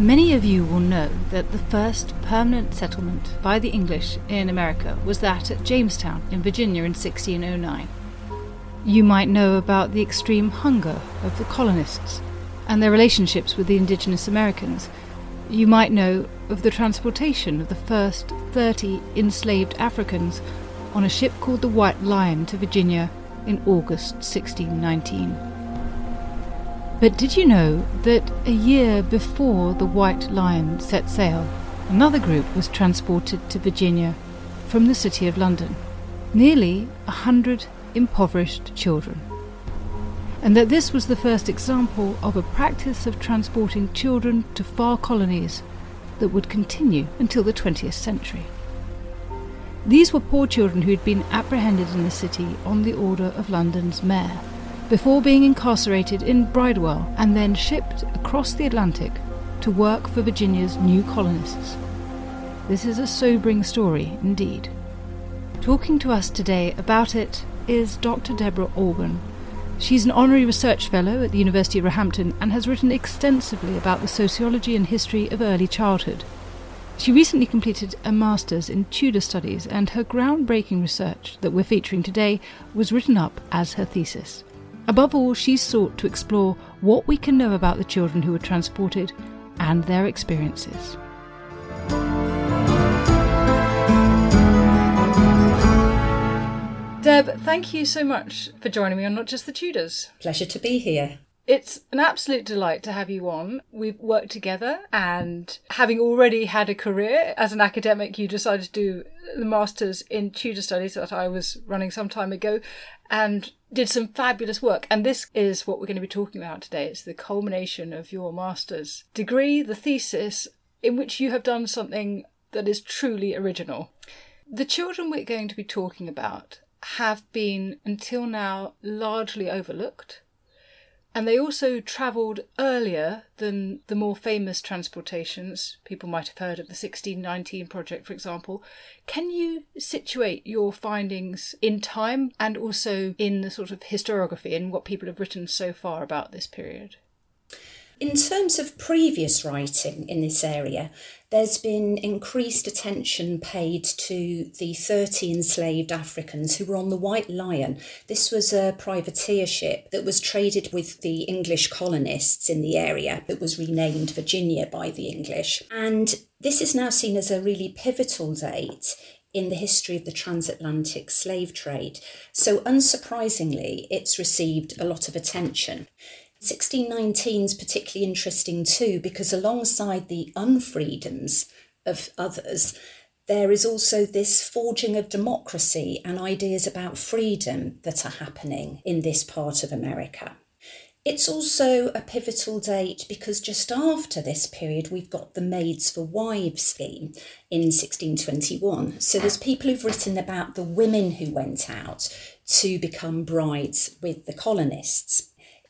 Many of you will know that the first permanent settlement by the English in America was that at Jamestown in Virginia in 1609. You might know about the extreme hunger of the colonists and their relationships with the indigenous Americans. You might know of the transportation of the first 30 enslaved Africans on a ship called the White Lion to Virginia in August 1619. But did you know that a year before the White Lion set sail, another group was transported to Virginia from the City of London? Nearly a hundred impoverished children. And that this was the first example of a practice of transporting children to far colonies that would continue until the 20th century. These were poor children who had been apprehended in the city on the order of London's mayor before being incarcerated in Bridewell and then shipped across the Atlantic to work for Virginia's new colonists. This is a sobering story indeed. Talking to us today about it is Dr. Deborah Albon. She's an honorary research fellow at the University of Roehampton and has written extensively about the sociology and history of early childhood. She recently completed a master's in Tudor studies, and her groundbreaking research that we're featuring today was written up as her thesis. Above all, she sought to explore what we can know about the children who were transported and their experiences. Deb, thank you so much for joining me on Not Just the Tudors. Pleasure to be here. It's an absolute delight to have you on. We've worked together, and having already had a career as an academic, you decided to do the Masters in Tudor Studies that I was running some time ago and did some fabulous work. And this is what we're going to be talking about today. It's the culmination of your Master's degree, the thesis, in which you have done something that is truly original. The children we're going to be talking about have been, until now, largely overlooked. And they also travelled earlier than the more famous transportations. People might have heard of the 1619 project, for example. Can you situate your findings in time and also in the sort of historiography and what people have written so far about this period? In terms of previous writing in this area, there's been increased attention paid to the 30 enslaved Africans who were on the White Lion. This was a privateer ship that was traded with the English colonists in the area. It was renamed Virginia by the English. And this is now seen as a really pivotal date in the history of the transatlantic slave trade. So, unsurprisingly, it's received a lot of attention. 1619 is particularly interesting too because alongside the unfreedoms of others, there is also this forging of democracy and ideas about freedom that are happening in this part of America. It's also a pivotal date because just after this period, we've got the Maids for Wives scheme in 1621. So there's people who've written about the women who went out to become brides with the colonists.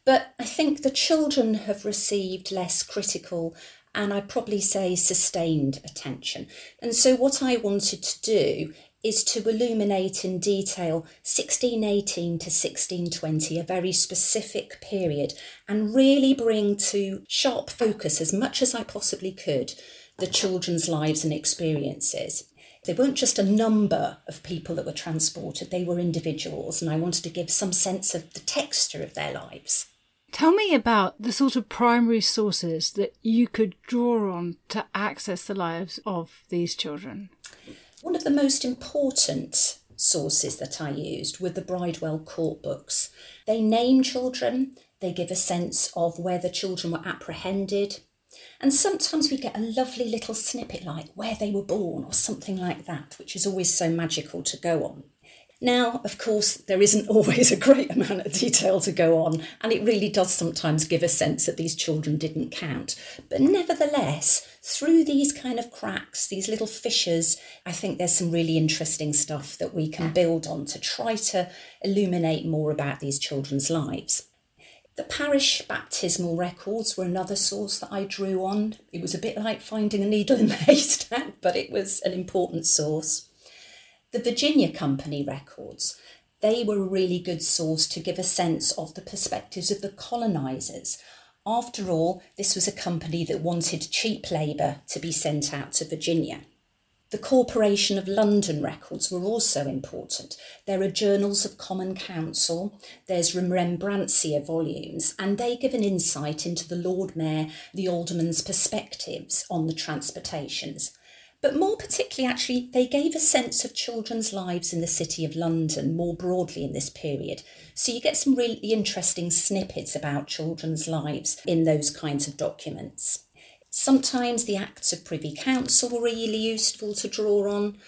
But I think the children have received less critical and I'd probably say sustained attention. And so, what I wanted to do is to illuminate in detail 1618 to 1620, a very specific period, and really bring to sharp focus as much as I possibly could the children's lives and experiences. They weren't just a number of people that were transported, they were individuals, and I wanted to give some sense of the texture of their lives. Tell me about the sort of primary sources that you could draw on to access the lives of these children. One of the most important sources that I used were the Bridewell court books. They name children, they give a sense of where the children were apprehended, and sometimes we get a lovely little snippet like where they were born or something like that, which is always so magical to go on. Now, of course, there isn't always a great amount of detail to go on, and it really does sometimes give a sense that these children didn't count. But nevertheless, through these kind of cracks, these little fissures, I think there's some really interesting stuff that we can build on to try to illuminate more about these children's lives. The parish baptismal records were another source that I drew on. It was a bit like finding a needle in the haystack, but it was an important source. The Virginia Company records, they were a really good source to give a sense of the perspectives of the colonisers. After all, this was a company that wanted cheap labour to be sent out to Virginia. The Corporation of London records were also important. There are journals of Common Council, there's Remembrancia volumes, and they give an insight into the Lord Mayor, the Alderman's perspectives on the transportations. But more particularly, actually, they gave a sense of children's lives in the City of London more broadly in this period. So you get some really interesting snippets about children's lives in those kinds of documents. Sometimes the Acts of Privy Council were really useful to draw on.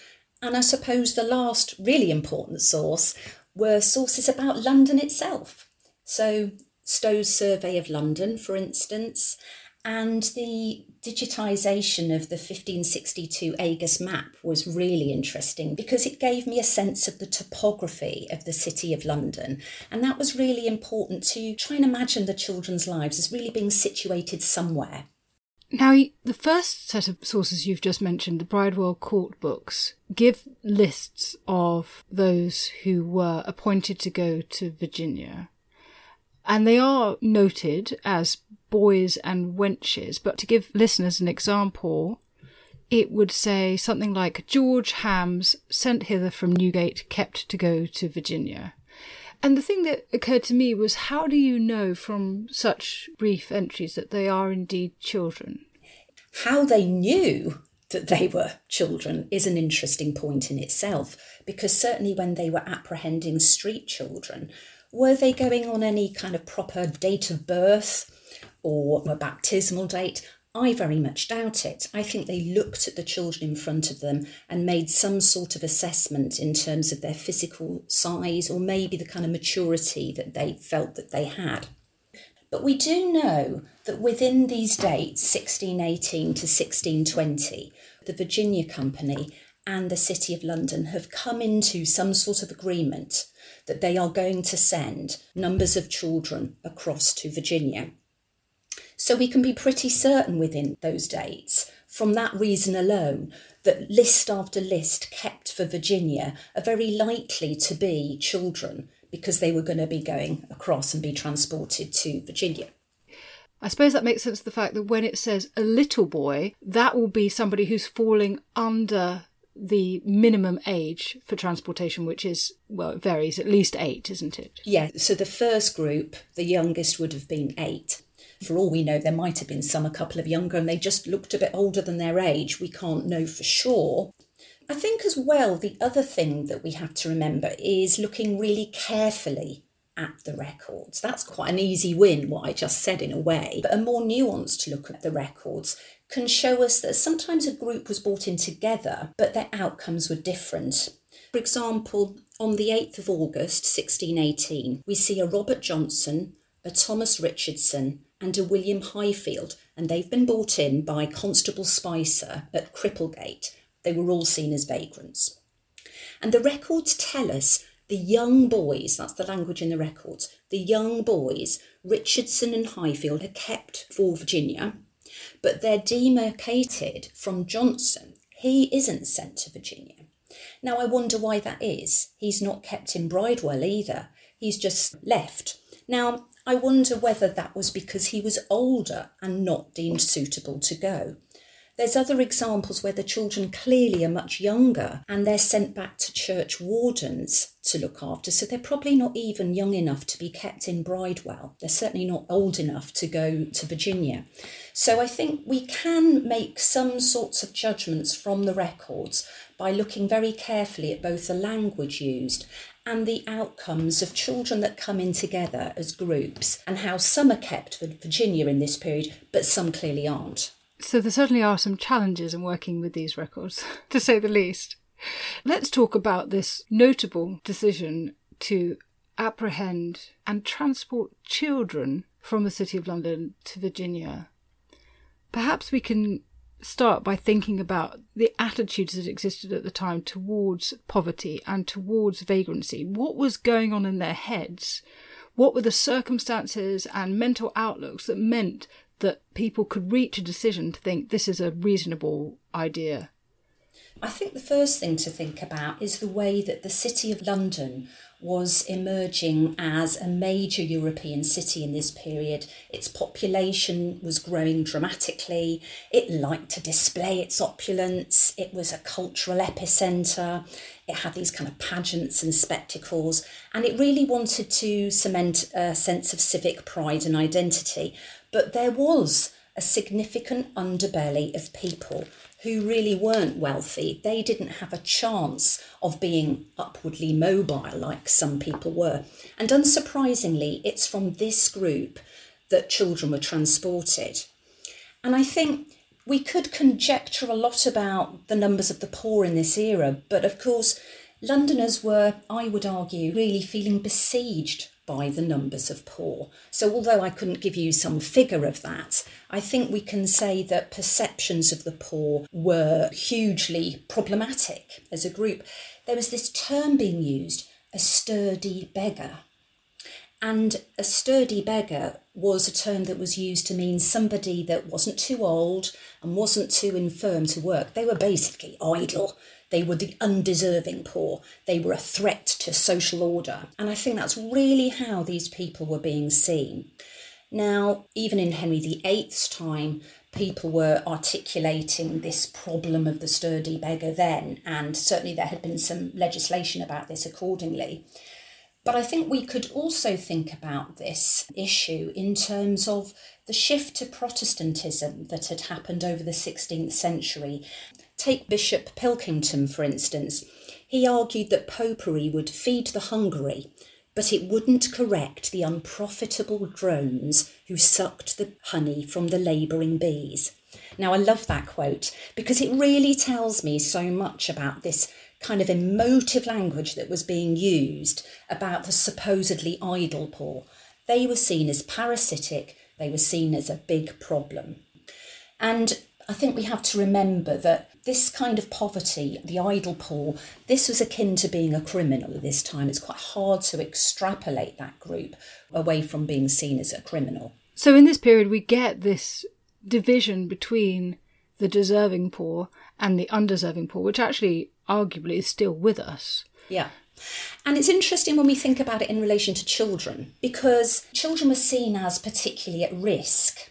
And I suppose the last really important source were sources about London itself. So Stow's Survey of London, for instance, and the digitisation of the 1562 Agas map was really interesting because it gave me a sense of the topography of the City of London. And that was really important to try and imagine the children's lives as really being situated somewhere. Now, the first set of sources you've just mentioned, the Bridewell Court books, give lists of those who were appointed to go to Virginia. And they are noted as boys and wenches. But to give listeners an example, it would say something like George Hams, sent hither from Newgate, kept to go to Virginia. And the thing that occurred to me was how do you know from such brief entries that they are indeed children? How they knew that they were children is an interesting point in itself, because certainly when they were apprehending street children, were they going on any kind of proper date of birth or a baptismal date. I very much doubt it. I think they looked at the children in front of them and made some sort of assessment in terms of their physical size or maybe the kind of maturity that they felt that they had. But we do know that within these dates, 1618 to 1620, the Virginia Company and the City of London have come into some sort of agreement that they are going to send numbers of children across to Virginia. So we can be pretty certain within those dates, from that reason alone, that list after list kept for Virginia are very likely to be children because they were going to be going across and be transported to Virginia. I suppose that makes sense the fact that when it says a little boy, that will be somebody who's falling under the minimum age for transportation, which is, well, it varies, at least eight, isn't it? Yeah, so the first group, the youngest would have been eight. For all we know, there might have been some a couple of younger and they just looked a bit older than their age. We can't know for sure. I think as well, the other thing that we have to remember is looking really carefully at the records. That's quite an easy win, what I just said in a way. But a more nuanced look at the records can show us that sometimes a group was brought in together, but their outcomes were different. For example, on the 8th of August 1618, we see a Robert Johnson, a Thomas Richardson, and a William Highfield, and they've been brought in by Constable Spicer at Cripplegate. They were all seen as vagrants. And the records tell us the young boys, that's the language in the records, the young boys, Richardson and Highfield, are kept for Virginia, but they're demarcated from Johnson. He isn't sent to Virginia. Now, I wonder why that is. He's not kept in Bridewell either. He's just left. Now, I wonder whether that was because he was older and not deemed suitable to go. There's other examples where the children clearly are much younger and they're sent back to church wardens to look after, so they're probably not even young enough to be kept in Bridewell. They're certainly not old enough to go to Virginia. So I think we can make some sorts of judgments from the records by looking very carefully at both the language used and the outcomes of children that come in together as groups and how some are kept for Virginia in this period, but some clearly aren't. So there certainly are some challenges in working with these records, to say the least. Let's talk about this notable decision to apprehend and transport children from the City of London to Virginia. Perhaps we can start by thinking about the attitudes that existed at the time towards poverty and towards vagrancy. What was going on in their heads? What were the circumstances and mental outlooks that meant that people could reach a decision to think this is a reasonable idea? I think the first thing to think about is the way that the City of London was emerging as a major European city in this period. Its population was growing dramatically. It liked to display its opulence. It was a cultural epicentre. It had these kind of pageants and spectacles. And it really wanted to cement a sense of civic pride and identity. But there was a significant underbelly of people who really weren't wealthy, they didn't have a chance of being upwardly mobile like some people were. And unsurprisingly, it's from this group that children were transported. And I think we could conjecture a lot about the numbers of the poor in this era, but of course, Londoners were, I would argue, really feeling besieged by the numbers of poor. So, although I couldn't give you some figure of that, I think we can say that perceptions of the poor were hugely problematic as a group. There was this term being used, a sturdy beggar. And a sturdy beggar was a term that was used to mean somebody that wasn't too old and wasn't too infirm to work. They were basically idle. They were the undeserving poor. They were a threat to social order. And I think that's really how these people were being seen. Now, even in Henry VIII's time, people were articulating this problem of the sturdy beggar then, and certainly there had been some legislation about this accordingly. But I think we could also think about this issue in terms of the shift to Protestantism that had happened over the 16th century. Take Bishop Pilkington, for instance. He argued that popery would feed the hungry, but it wouldn't correct the unprofitable drones who sucked the honey from the labouring bees. Now, I love that quote because it really tells me so much about this kind of emotive language that was being used about the supposedly idle poor. They were seen as parasitic, they were seen as a big problem. And I think we have to remember that this kind of poverty, the idle poor, this was akin to being a criminal at this time. It's quite hard to extrapolate that group away from being seen as a criminal. So, in this period, we get this division between the deserving poor and the undeserving poor, which actually arguably is still with us. Yeah. And it's interesting when we think about it in relation to children, because children were seen as particularly at risk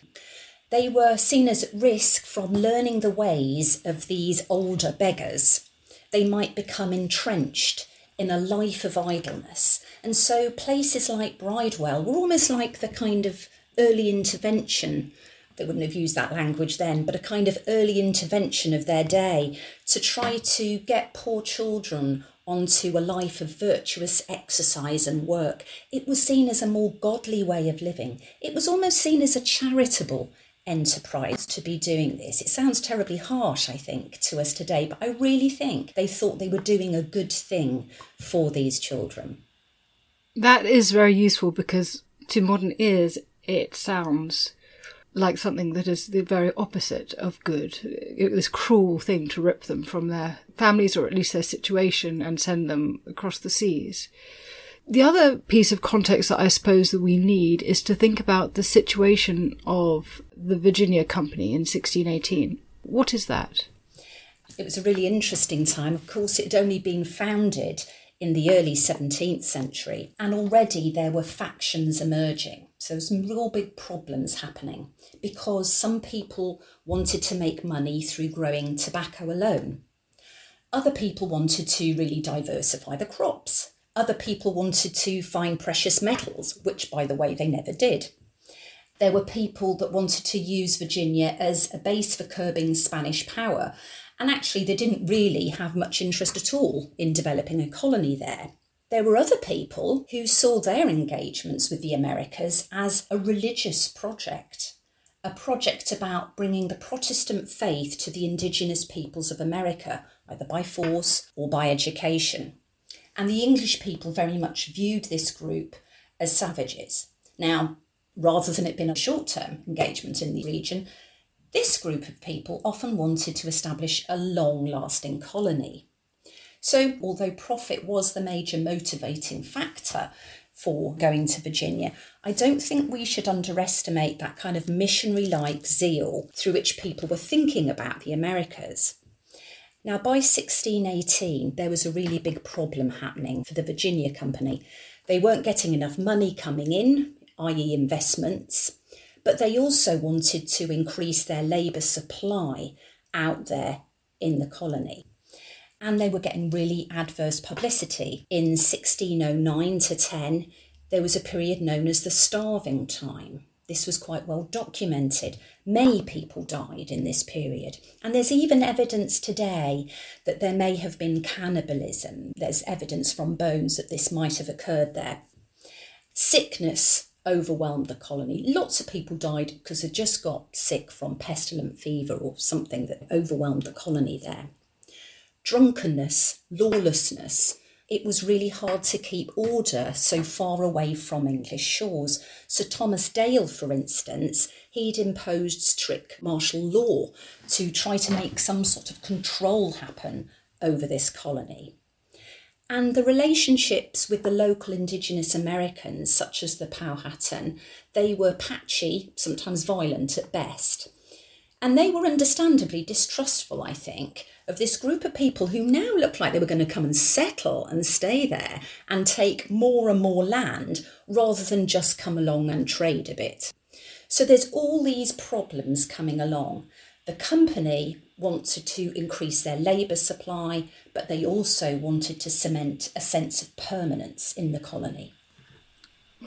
they were seen as at risk from learning the ways of these older beggars. They might become entrenched in a life of idleness. And so places like Bridewell were almost like the kind of early intervention. They wouldn't have used that language then, but a kind of early intervention of their day to try to get poor children onto a life of virtuous exercise and work. It was seen as a more godly way of living. It was almost seen as a charitable enterprise to be doing this. It sounds terribly harsh, I think, to us today, but I really think they thought they were doing a good thing for these children. That is very useful because to modern ears, it sounds like something that is the very opposite of good. It, This cruel thing to rip them from their families or at least their situation and send them across the seas. The other piece of context that I suppose that we need is to think about the situation of the Virginia Company in 1618. What is that? It was a really interesting time. Of course, it had only been founded in the early 17th century, and already there were factions emerging. So some real big problems happening because some people wanted to make money through growing tobacco alone. Other people wanted to really diversify the crops other people wanted to find precious metals, which, by the way, they never did. There were people that wanted to use Virginia as a base for curbing Spanish power, and actually, they didn't really have much interest at all in developing a colony there. There were other people who saw their engagements with the Americas as a religious project, a project about bringing the Protestant faith to the indigenous peoples of America either by force or by education. And the English people very much viewed this group as savages. Now, rather than it being a short term engagement in the region, this group of people often wanted to establish a long lasting colony. So, although profit was the major motivating factor for going to Virginia, I don't think we should underestimate that kind of missionary like zeal through which people were thinking about the Americas. Now, by 1618, there was a really big problem happening for the Virginia Company. They weren't getting enough money coming in, i.e., investments, but they also wanted to increase their labour supply out there in the colony. And they were getting really adverse publicity. In 1609 to 10, there was a period known as the starving time. This was quite well documented. Many people died in this period. And there's even evidence today that there may have been cannibalism. There's evidence from bones that this might have occurred there. Sickness overwhelmed the colony. Lots of people died because they just got sick from pestilent fever or something that overwhelmed the colony there. Drunkenness, lawlessness, it was really hard to keep order so far away from English shores. Sir Thomas Dale, for instance, he'd imposed strict martial law to try to make some sort of control happen over this colony. And the relationships with the local indigenous Americans, such as the Powhatan, they were patchy, sometimes violent at best. And they were understandably distrustful, I think, of this group of people who now looked like they were going to come and settle and stay there and take more and more land rather than just come along and trade a bit. So there's all these problems coming along. The company wanted to increase their labour supply, but they also wanted to cement a sense of permanence in the colony.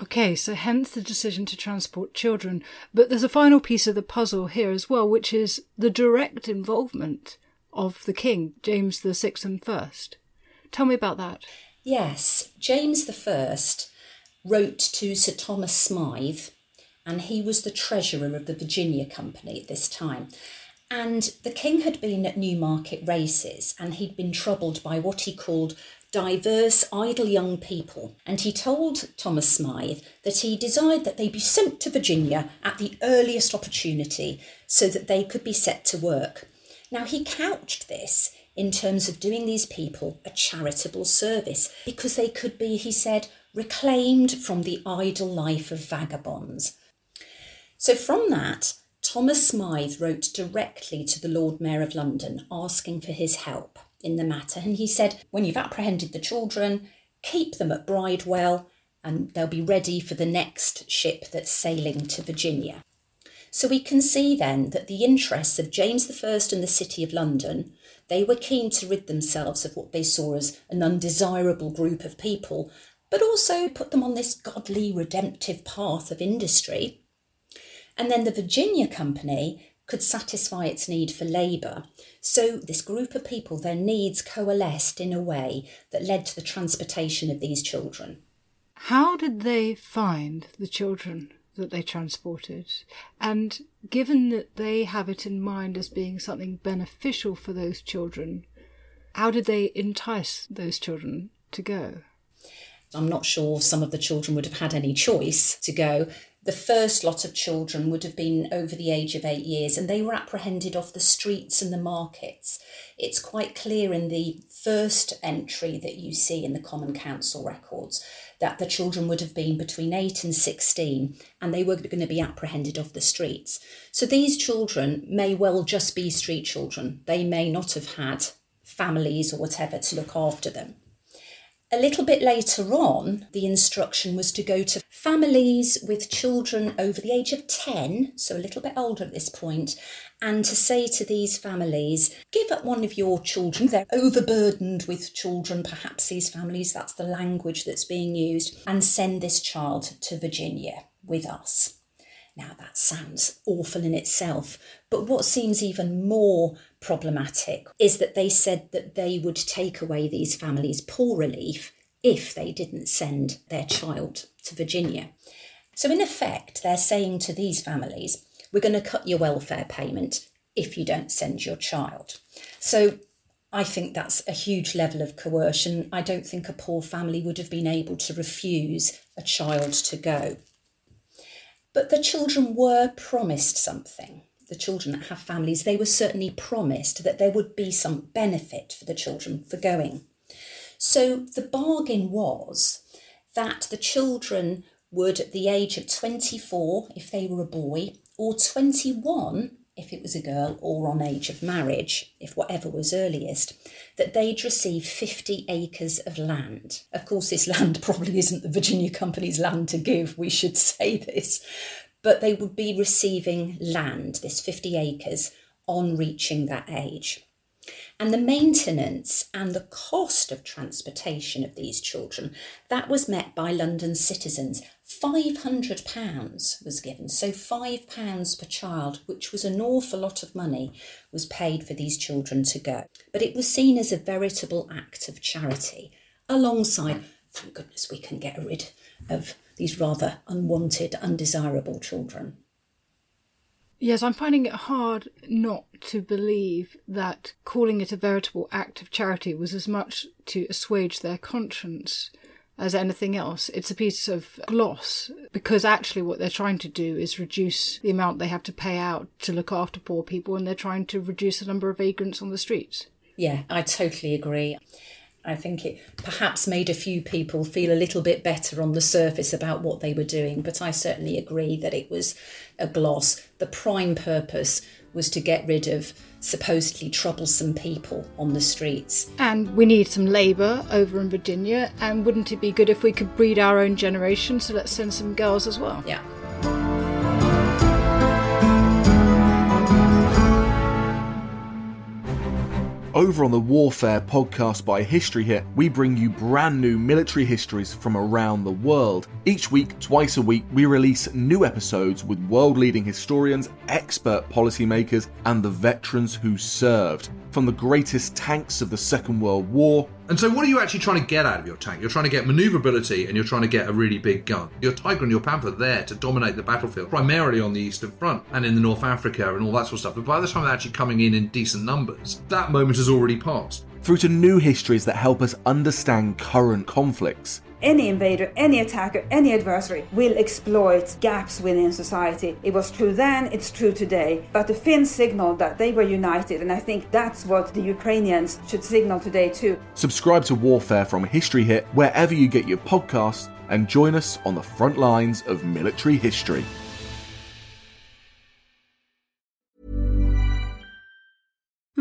Okay, so hence the decision to transport children. But there's a final piece of the puzzle here as well, which is the direct involvement of the king, James the Sixth and First. Tell me about that. Yes, James the First wrote to Sir Thomas Smythe, and he was the treasurer of the Virginia Company at this time. And the king had been at Newmarket races and he'd been troubled by what he called diverse, idle young people. And he told Thomas Smythe that he desired that they be sent to Virginia at the earliest opportunity so that they could be set to work. Now, he couched this in terms of doing these people a charitable service because they could be, he said, reclaimed from the idle life of vagabonds. So, from that, Thomas Smythe wrote directly to the Lord Mayor of London asking for his help in the matter. And he said, When you've apprehended the children, keep them at Bridewell and they'll be ready for the next ship that's sailing to Virginia. So we can see then that the interests of James I and the City of London, they were keen to rid themselves of what they saw as an undesirable group of people, but also put them on this godly redemptive path of industry and then the Virginia Company could satisfy its need for labour. So, this group of people, their needs coalesced in a way that led to the transportation of these children. How did they find the children that they transported? And given that they have it in mind as being something beneficial for those children, how did they entice those children to go? I'm not sure some of the children would have had any choice to go the first lot of children would have been over the age of eight years and they were apprehended off the streets and the markets. It's quite clear in the first entry that you see in the Common Council records that the children would have been between 8 and 16 and they were going to be apprehended off the streets. So these children may well just be street children. They may not have had families or whatever to look after them. A little bit later on, the instruction was to go to families with children over the age of 10, so a little bit older at this point, and to say to these families, give up one of your children. They're overburdened with children, perhaps these families, that's the language that's being used, and send this child to Virginia with us. Now, that sounds awful in itself, but what seems even more problematic is that they said that they would take away these families' poor relief if they didn't send their child to Virginia. So, in effect, they're saying to these families, we're going to cut your welfare payment if you don't send your child. So, I think that's a huge level of coercion. I don't think a poor family would have been able to refuse a child to go. But the children were promised something. The children that have families, they were certainly promised that there would be some benefit for the children for going. So the bargain was that the children would, at the age of 24, if they were a boy, or 21 if it was a girl, or on age of marriage, if whatever was earliest, that they'd receive 50 acres of land. Of course, this land probably isn't the Virginia Company's land to give, we should say this, but they would be receiving land, this 50 acres, on reaching that age. And the maintenance and the cost of transportation of these children, that was met by London citizens £500 was given, so £5 per child, which was an awful lot of money, was paid for these children to go. But it was seen as a veritable act of charity, alongside, thank goodness we can get rid of these rather unwanted, undesirable children. Yes, I'm finding it hard not to believe that calling it a veritable act of charity was as much to assuage their conscience as anything else. It's a piece of gloss because actually what they're trying to do is reduce the amount they have to pay out to look after poor people and they're trying to reduce the number of vagrants on the streets. Yeah, I totally agree. I think it perhaps made a few people feel a little bit better on the surface about what they were doing, but I certainly agree that it was a gloss. The prime purpose was to get rid of supposedly troublesome people on the streets. And we need some labour over in Virginia, and wouldn't it be good if we could breed our own generation? So let's send some girls as well. Yeah. Over on the Warfare podcast by History Hit, we bring you brand new military histories from around the world. Each week, twice a week, we release new episodes with world leading historians, expert policymakers, and the veterans who served. From the greatest tanks of the Second World War and so, what are you actually trying to get out of your tank? You're trying to get maneuverability and you're trying to get a really big gun. Your Tiger and your Panther there to dominate the battlefield, primarily on the Eastern Front and in the North Africa and all that sort of stuff. But by the time they're actually coming in in decent numbers, that moment has already passed. Through to new histories that help us understand current conflicts any invader, any attacker, any adversary will exploit gaps within society. It was true then, it's true today. But the Finns signaled that they were united, and I think that's what the Ukrainians should signal today too. Subscribe to Warfare from History Hit wherever you get your podcasts and join us on the front lines of military history.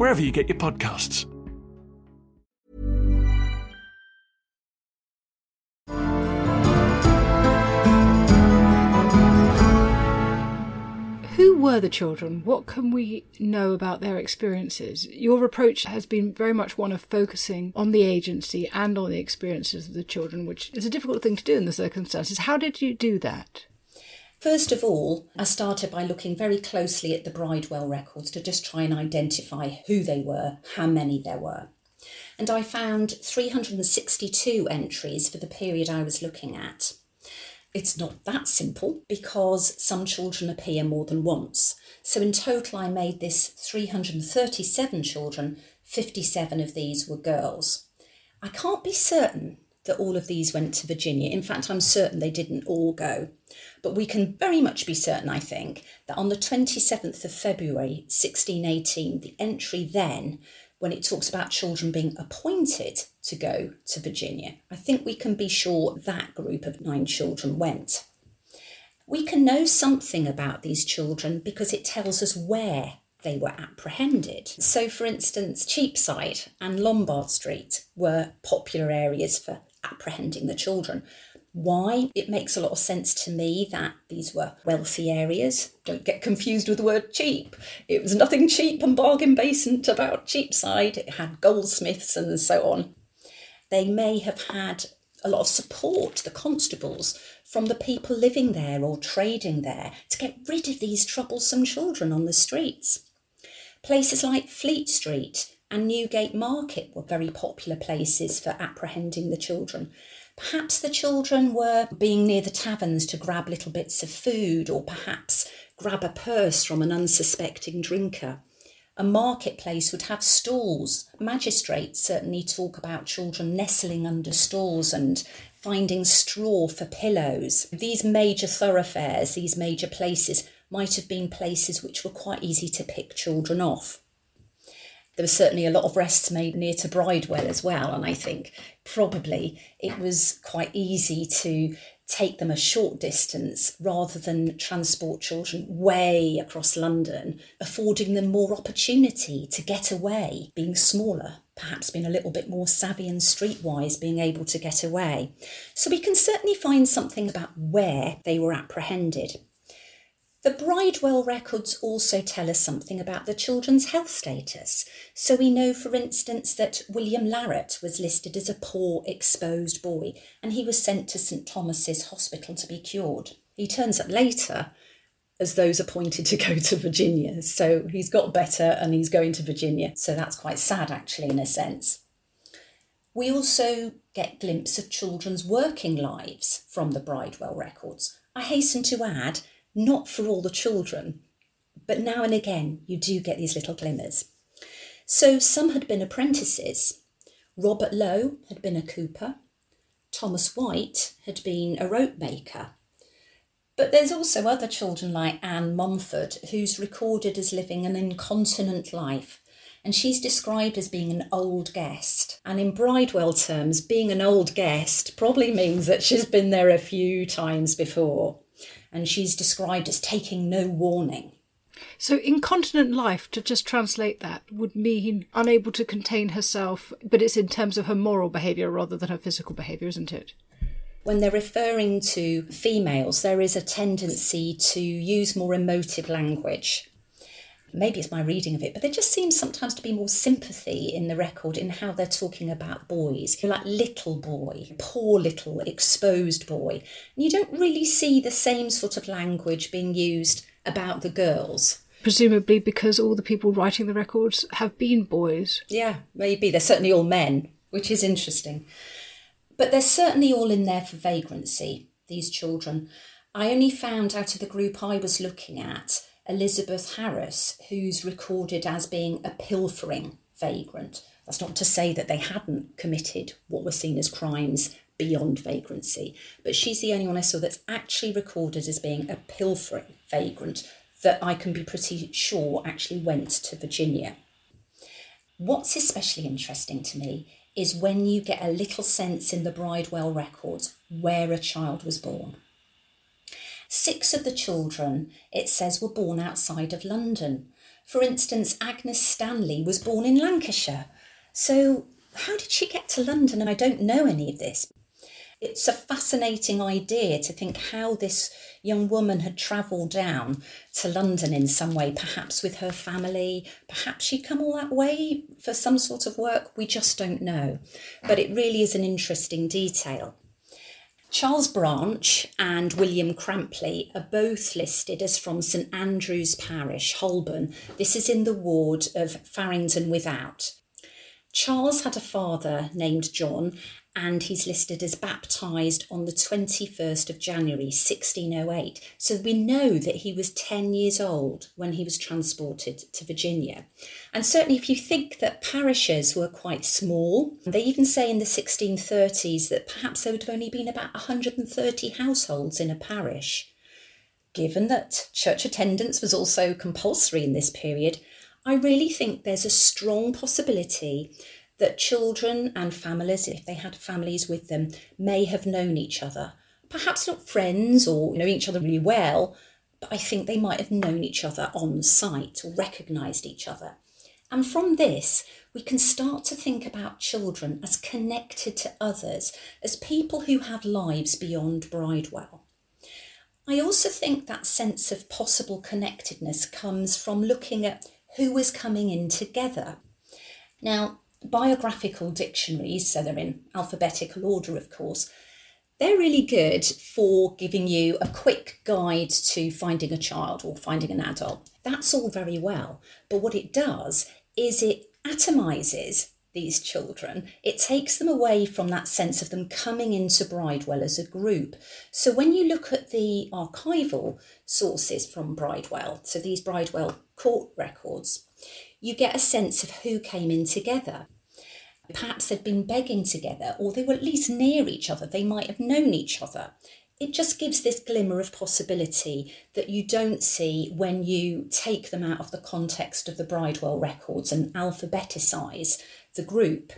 wherever you get your podcasts. Who were the children? What can we know about their experiences? Your approach has been very much one of focusing on the agency and on the experiences of the children, which is a difficult thing to do in the circumstances. How did you do that? First of all, I started by looking very closely at the Bridewell records to just try and identify who they were, how many there were. And I found 362 entries for the period I was looking at. It's not that simple because some children appear more than once. So in total, I made this 337 children, 57 of these were girls. I can't be certain that all of these went to Virginia. In fact, I'm certain they didn't all go. But we can very much be certain, I think, that on the 27th of February 1618, the entry then when it talks about children being appointed to go to Virginia, I think we can be sure that group of nine children went. We can know something about these children because it tells us where they were apprehended. So, for instance, Cheapside and Lombard Street were popular areas for apprehending the children. Why? It makes a lot of sense to me that these were wealthy areas. Don't get confused with the word cheap. It was nothing cheap and bargain basement about Cheapside. It had goldsmiths and so on. They may have had a lot of support, the constables, from the people living there or trading there to get rid of these troublesome children on the streets. Places like Fleet Street and Newgate Market were very popular places for apprehending the children. Perhaps the children were being near the taverns to grab little bits of food or perhaps grab a purse from an unsuspecting drinker. A marketplace would have stalls. Magistrates certainly talk about children nestling under stalls and finding straw for pillows. These major thoroughfares, these major places, might have been places which were quite easy to pick children off there was certainly a lot of rests made near to Bridewell as well. And I think probably it was quite easy to take them a short distance rather than transport children way across London, affording them more opportunity to get away, being smaller, perhaps being a little bit more savvy and streetwise, being able to get away. So we can certainly find something about where they were apprehended. The Bridewell records also tell us something about the children's health status. So we know, for instance, that William Larratt was listed as a poor, exposed boy and he was sent to St Thomas's Hospital to be cured. He turns up later as those appointed to go to Virginia. So he's got better and he's going to Virginia. So that's quite sad, actually, in a sense. We also get glimpse of children's working lives from the Bridewell records. I hasten to add not for all the children, but now and again you do get these little glimmers. So some had been apprentices. Robert Lowe had been a cooper. Thomas White had been a rope maker. But there's also other children like Anne Mumford, who's recorded as living an incontinent life, and she's described as being an old guest. And in Bridewell terms, being an old guest probably means that she's been there a few times before and she's described as taking no warning. So, incontinent life, to just translate that, would mean unable to contain herself, but it's in terms of her moral behaviour rather than her physical behaviour, isn't it? When they're referring to females, there is a tendency to use more emotive language maybe it's my reading of it, but there just seems sometimes to be more sympathy in the record in how they're talking about boys. You're like little boy, poor little exposed boy. And you don't really see the same sort of language being used about the girls. Presumably because all the people writing the records have been boys. Yeah, maybe. They're certainly all men, which is interesting. But they're certainly all in there for vagrancy, these children. I only found out of the group I was looking at Elizabeth Harris, who's recorded as being a pilfering vagrant. That's not to say that they hadn't committed what were seen as crimes beyond vagrancy, but she's the only one I saw that's actually recorded as being a pilfering vagrant that I can be pretty sure actually went to Virginia. What's especially interesting to me is when you get a little sense in the Bridewell records where a child was born. Six of the children, it says, were born outside of London. For instance, Agnes Stanley was born in Lancashire. So, how did she get to London? And I don't know any of this. It's a fascinating idea to think how this young woman had travelled down to London in some way, perhaps with her family, perhaps she'd come all that way for some sort of work. We just don't know. But it really is an interesting detail. Charles Branch and William Crampley are both listed as from St Andrew's Parish, Holborn. This is in the ward of Farringdon Without. Charles had a father named John and he's listed as baptised on the 21st of January 1608. So we know that he was 10 years old when he was transported to Virginia. And certainly, if you think that parishes were quite small, they even say in the 1630s that perhaps there would have only been about 130 households in a parish. Given that church attendance was also compulsory in this period, I really think there's a strong possibility that children and families, if they had families with them, may have known each other. Perhaps not friends or know each other really well, but I think they might have known each other on sight or recognised each other. And from this, we can start to think about children as connected to others, as people who have lives beyond Bridewell. I also think that sense of possible connectedness comes from looking at who was coming in together. Now, biographical dictionaries, so they're in alphabetical order, of course, they're really good for giving you a quick guide to finding a child or finding an adult. That's all very well. But what it does is it atomizes these children, it takes them away from that sense of them coming into Bridewell as a group. So when you look at the archival sources from Bridewell, so these Bridewell court records, you get a sense of who came in together. Perhaps they'd been begging together, or they were at least near each other, they might have known each other. It just gives this glimmer of possibility that you don't see when you take them out of the context of the Bridewell records and alphabeticize the group.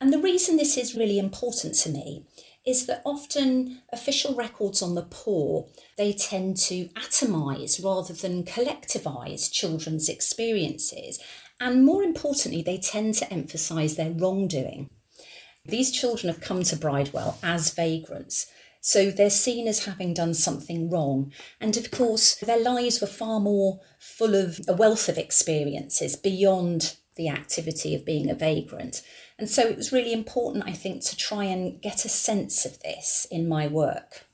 And the reason this is really important to me is that often official records on the poor they tend to atomize rather than collectivize children's experiences and more importantly they tend to emphasize their wrongdoing these children have come to bridewell as vagrants so they're seen as having done something wrong. And of course, their lives were far more full of a wealth of experiences beyond the activity of being a vagrant. And so it was really important, I think, to try and get a sense of this in my work.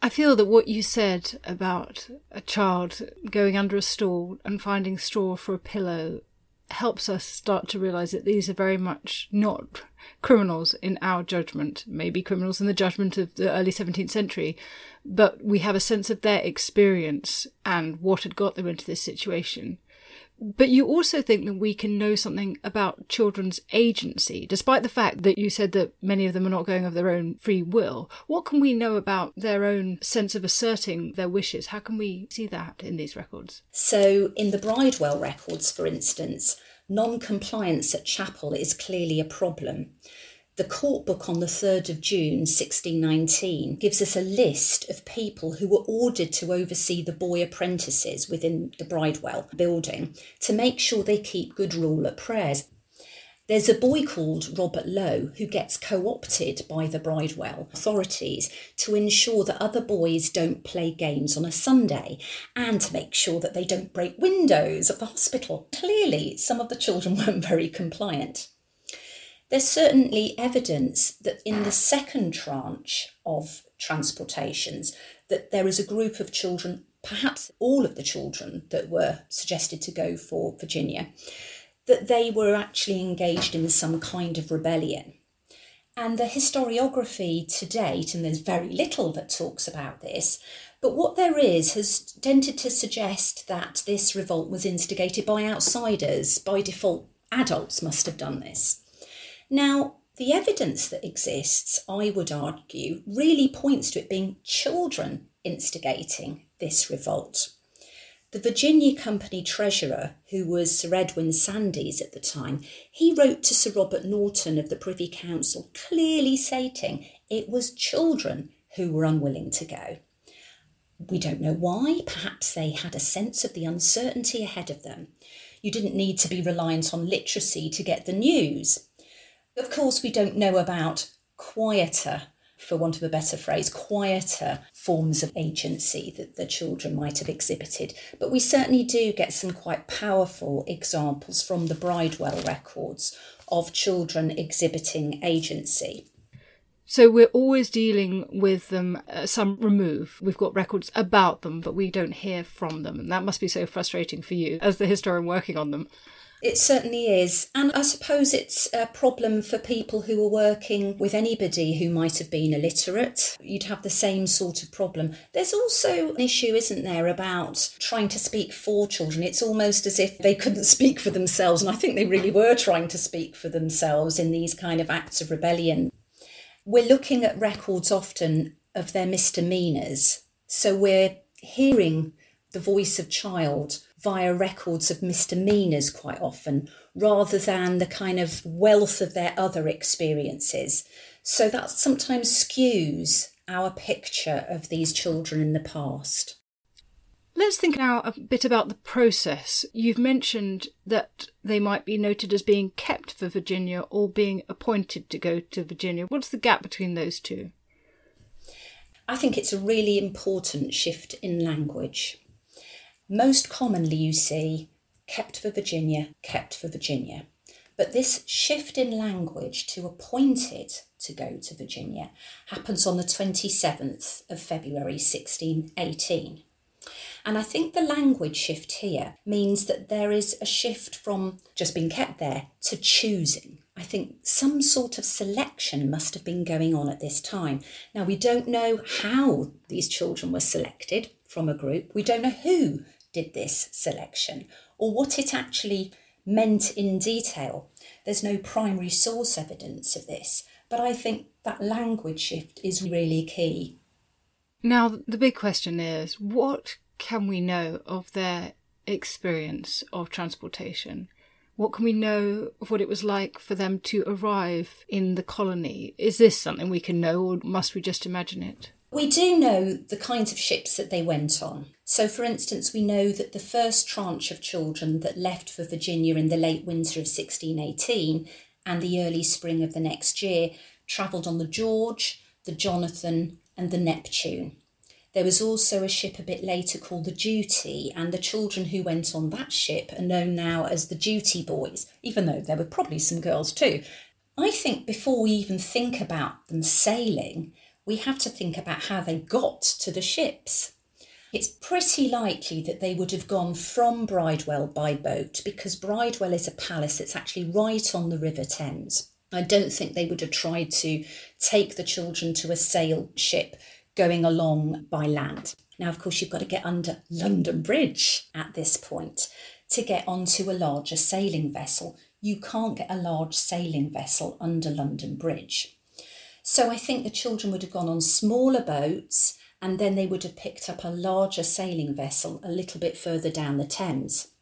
I feel that what you said about a child going under a stool and finding straw for a pillow helps us start to realize that these are very much not criminals in our judgment, maybe criminals in the judgment of the early 17th century, but we have a sense of their experience and what had got them into this situation. But you also think that we can know something about children's agency, despite the fact that you said that many of them are not going of their own free will. What can we know about their own sense of asserting their wishes? How can we see that in these records? So, in the Bridewell records, for instance, non compliance at chapel is clearly a problem. The court book on the 3rd of June 1619 gives us a list of people who were ordered to oversee the boy apprentices within the Bridewell building to make sure they keep good rule at prayers. There's a boy called Robert Lowe who gets co opted by the Bridewell authorities to ensure that other boys don't play games on a Sunday and to make sure that they don't break windows at the hospital. Clearly, some of the children weren't very compliant. There's certainly evidence that in the second tranche of transportations that there is a group of children, perhaps all of the children that were suggested to go for Virginia, that they were actually engaged in some kind of rebellion. And the historiography to date, and there's very little that talks about this, but what there is has tended to suggest that this revolt was instigated by outsiders. By default, adults must have done this. Now, the evidence that exists, I would argue, really points to it being children instigating this revolt. The Virginia Company treasurer, who was Sir Edwin Sandys at the time, he wrote to Sir Robert Naunton of the Privy Council, clearly stating it was children who were unwilling to go. We don't know why, perhaps they had a sense of the uncertainty ahead of them. You didn't need to be reliant on literacy to get the news. Of course, we don't know about quieter, for want of a better phrase, quieter forms of agency that the children might have exhibited. But we certainly do get some quite powerful examples from the Bridewell records of children exhibiting agency. So we're always dealing with them uh, some remove. We've got records about them, but we don't hear from them. And that must be so frustrating for you as the historian working on them. It certainly is. And I suppose it's a problem for people who are working with anybody who might have been illiterate. You'd have the same sort of problem. There's also an issue, isn't there, about trying to speak for children. It's almost as if they couldn't speak for themselves. And I think they really were trying to speak for themselves in these kind of acts of rebellion. We're looking at records often of their misdemeanours. So we're hearing the voice of child via records of misdemeanours quite often, rather than the kind of wealth of their other experiences. So that sometimes skews our picture of these children in the past. Let's think now a bit about the process. You've mentioned that they might be noted as being kept for Virginia or being appointed to go to Virginia. What's the gap between those two? I think it's a really important shift in language. Most commonly, you see kept for Virginia, kept for Virginia. But this shift in language to appointed to go to Virginia happens on the 27th of February 1618. And I think the language shift here means that there is a shift from just being kept there to choosing. I think some sort of selection must have been going on at this time. Now, we don't know how these children were selected from a group, we don't know who did this selection or what it actually meant in detail. There's no primary source evidence of this, but I think that language shift is really key. Now, the big question is what can we know of their experience of transportation? What can we know of what it was like for them to arrive in the colony? Is this something we can know, or must we just imagine it? We do know the kinds of ships that they went on. So, for instance, we know that the first tranche of children that left for Virginia in the late winter of 1618 and the early spring of the next year travelled on the George, the Jonathan, and the Neptune. There was also a ship a bit later called the Duty, and the children who went on that ship are known now as the Duty Boys, even though there were probably some girls too. I think before we even think about them sailing, we have to think about how they got to the ships. It's pretty likely that they would have gone from Bridewell by boat because Bridewell is a palace that's actually right on the River Thames. I don't think they would have tried to take the children to a sail ship going along by land. Now, of course, you've got to get under London Bridge at this point to get onto a larger sailing vessel. You can't get a large sailing vessel under London Bridge. So I think the children would have gone on smaller boats and then they would have picked up a larger sailing vessel a little bit further down the Thames.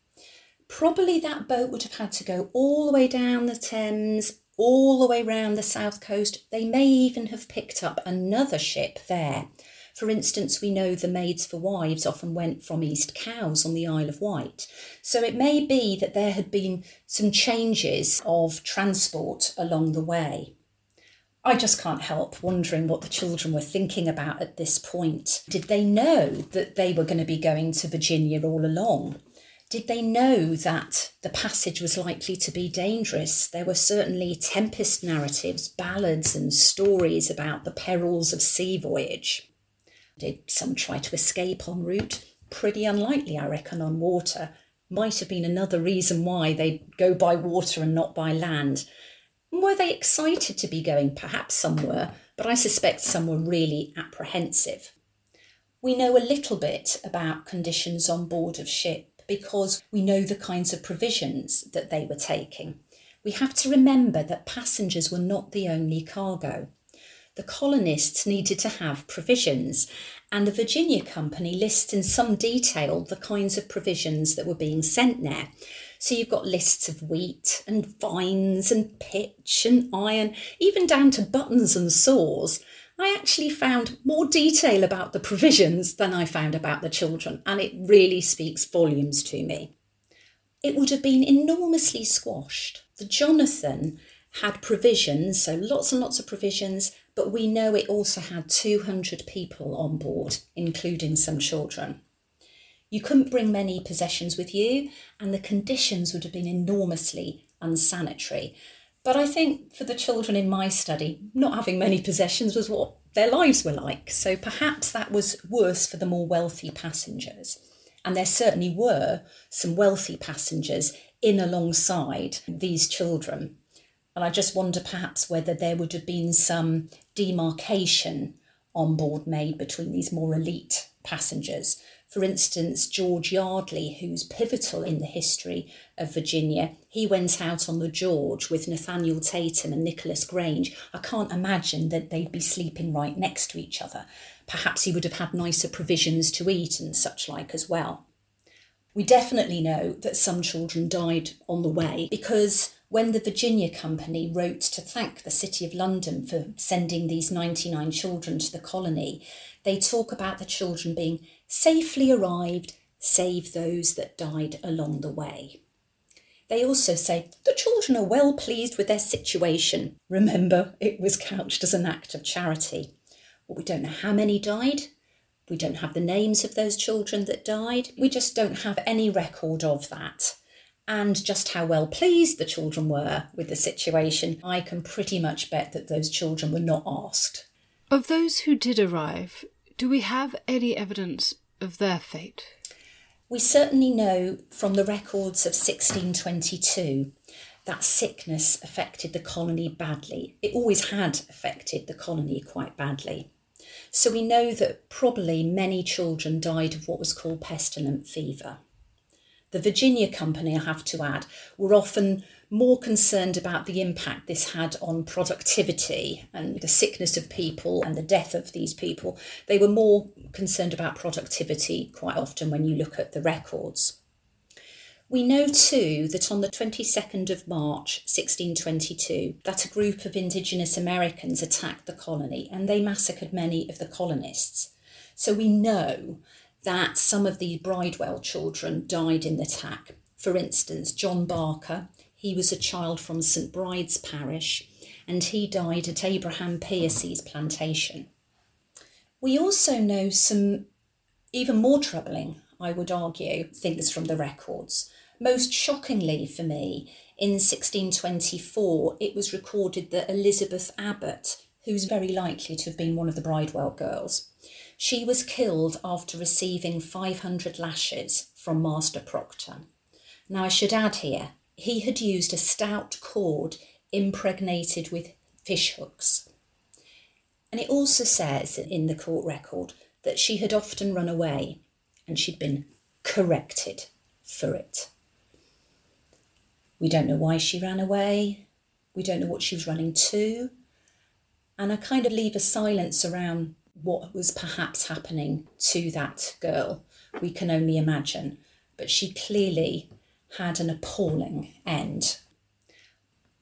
Probably that boat would have had to go all the way down the Thames, all the way round the south coast. They may even have picked up another ship there. For instance, we know the Maids for Wives often went from East Cowes on the Isle of Wight. So it may be that there had been some changes of transport along the way. I just can't help wondering what the children were thinking about at this point. Did they know that they were going to be going to Virginia all along? Did they know that the passage was likely to be dangerous? There were certainly tempest narratives, ballads, and stories about the perils of sea voyage. Did some try to escape en route? Pretty unlikely, I reckon, on water. Might have been another reason why they'd go by water and not by land. Were they excited to be going? Perhaps some were, but I suspect some were really apprehensive. We know a little bit about conditions on board of ship because we know the kinds of provisions that they were taking. We have to remember that passengers were not the only cargo. The colonists needed to have provisions, and the Virginia Company lists in some detail the kinds of provisions that were being sent there. So you've got lists of wheat and vines and pitch and iron, even down to buttons and saws. I actually found more detail about the provisions than I found about the children, and it really speaks volumes to me. It would have been enormously squashed. The Jonathan had provisions, so lots and lots of provisions, but we know it also had 200 people on board, including some children. You couldn't bring many possessions with you, and the conditions would have been enormously unsanitary. But I think for the children in my study, not having many possessions was what their lives were like. So perhaps that was worse for the more wealthy passengers. And there certainly were some wealthy passengers in alongside these children. And I just wonder perhaps whether there would have been some demarcation on board made between these more elite passengers for instance, George Yeardley, who's pivotal in the history of Virginia, he went out on the George with Nathaniel Tatum and Nicholas Grange. I can't imagine that they'd be sleeping right next to each other. Perhaps he would have had nicer provisions to eat and such like as well. We definitely know that some children died on the way because when the Virginia Company wrote to thank the City of London for sending these 99 children to the colony, they talk about the children being safely arrived, save those that died along the way. They also say the children are well pleased with their situation. Remember, it was couched as an act of charity. Well, we don't know how many died. We don't have the names of those children that died. We just don't have any record of that and just how well pleased the children were with the situation, I can pretty much bet that those children were not asked. Of those who did arrive, do we have any evidence of their fate? We certainly know from the records of 1622 that sickness affected the colony badly. It always had affected the colony quite badly. So we know that probably many children died of what was called pestilent fever. The Virginia Company, I have to add, were often more concerned about the impact this had on productivity and the sickness of people and the death of these people. They were more concerned about productivity quite often when you look at the records. We know too that on the 22nd of March 1622 that a group of indigenous Americans attacked the colony and they massacred many of the colonists. So we know that some of the Bridewell children died in the attack. For instance, John Barker, he was a child from St Bride's parish and he died at Abraham Piersey's plantation. We also know some even more troubling, I would argue, things from the records. Most shockingly for me, in 1624, it was recorded that Elizabeth Abbott, who's very likely to have been one of the Bridewell girls, she was killed after receiving 500 lashes from Master Proctor. Now, I should add here, he had used a stout cord impregnated with fish hooks. And it also says in the court record that she had often run away and she'd been corrected for it. We don't know why she ran away. We don't know what she was running to. And I kind of leave a silence around what was perhaps happening to that girl, we can only imagine. But she clearly had an appalling end.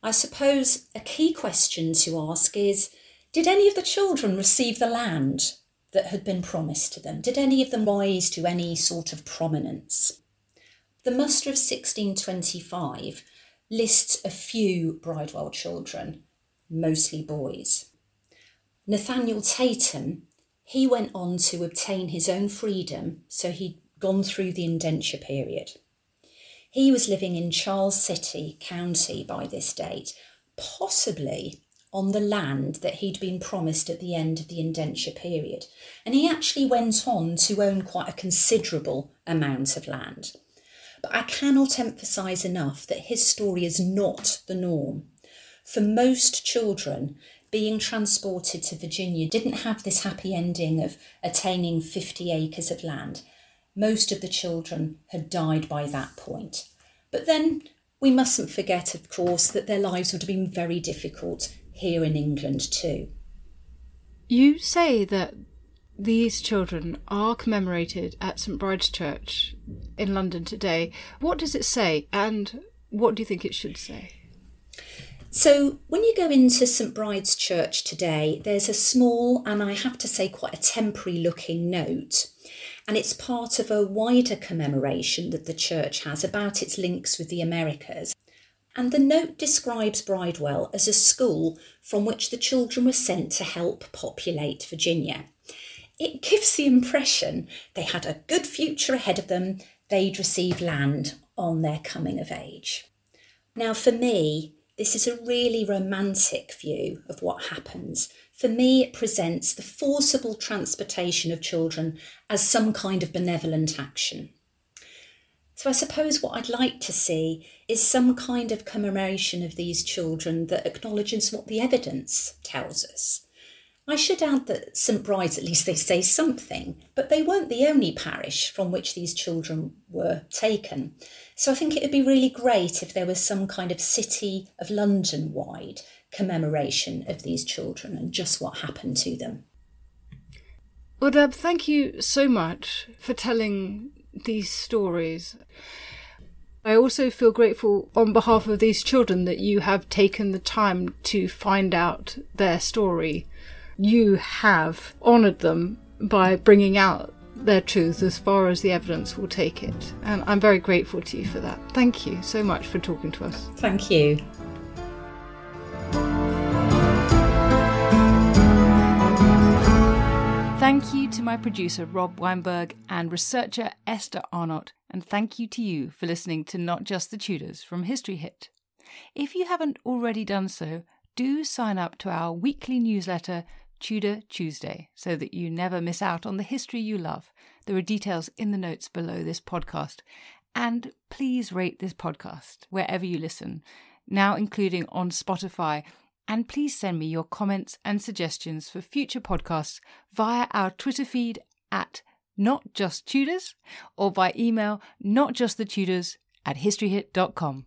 I suppose a key question to ask is Did any of the children receive the land that had been promised to them? Did any of them rise to any sort of prominence? The muster of 1625 lists a few Bridewell children, mostly boys. Nathaniel Tatum, he went on to obtain his own freedom, so he'd gone through the indenture period. He was living in Charles City County by this date, possibly on the land that he'd been promised at the end of the indenture period. And he actually went on to own quite a considerable amount of land. But I cannot emphasise enough that his story is not the norm. For most children, being transported to Virginia didn't have this happy ending of attaining 50 acres of land. Most of the children had died by that point. But then we mustn't forget, of course, that their lives would have been very difficult here in England too. You say that these children are commemorated at St Bride's Church in London today. What does it say, and what do you think it should say? So, when you go into St Bride's Church today, there's a small and I have to say quite a temporary looking note. And it's part of a wider commemoration that the church has about its links with the Americas. And the note describes Bridewell as a school from which the children were sent to help populate Virginia. It gives the impression they had a good future ahead of them, they'd receive land on their coming of age. Now, for me, this is a really romantic view of what happens. For me, it presents the forcible transportation of children as some kind of benevolent action. So, I suppose what I'd like to see is some kind of commemoration of these children that acknowledges what the evidence tells us. I should add that St Bride's, at least they say something, but they weren't the only parish from which these children were taken. So I think it would be really great if there was some kind of City of London wide commemoration of these children and just what happened to them. Well, Deb, thank you so much for telling these stories. I also feel grateful on behalf of these children that you have taken the time to find out their story. You have honoured them by bringing out their truth as far as the evidence will take it. And I'm very grateful to you for that. Thank you so much for talking to us. Thank you. Thank you to my producer Rob Weinberg and researcher Esther Arnott, and thank you to you for listening to Not Just the Tudors from History Hit. If you haven't already done so, do sign up to our weekly newsletter, Tudor Tuesday, so that you never miss out on the history you love. There are details in the notes below this podcast. And please rate this podcast wherever you listen, now including on Spotify and please send me your comments and suggestions for future podcasts via our Twitter feed at Not Just Tudors or by email notjustthetudors at historyhit.com.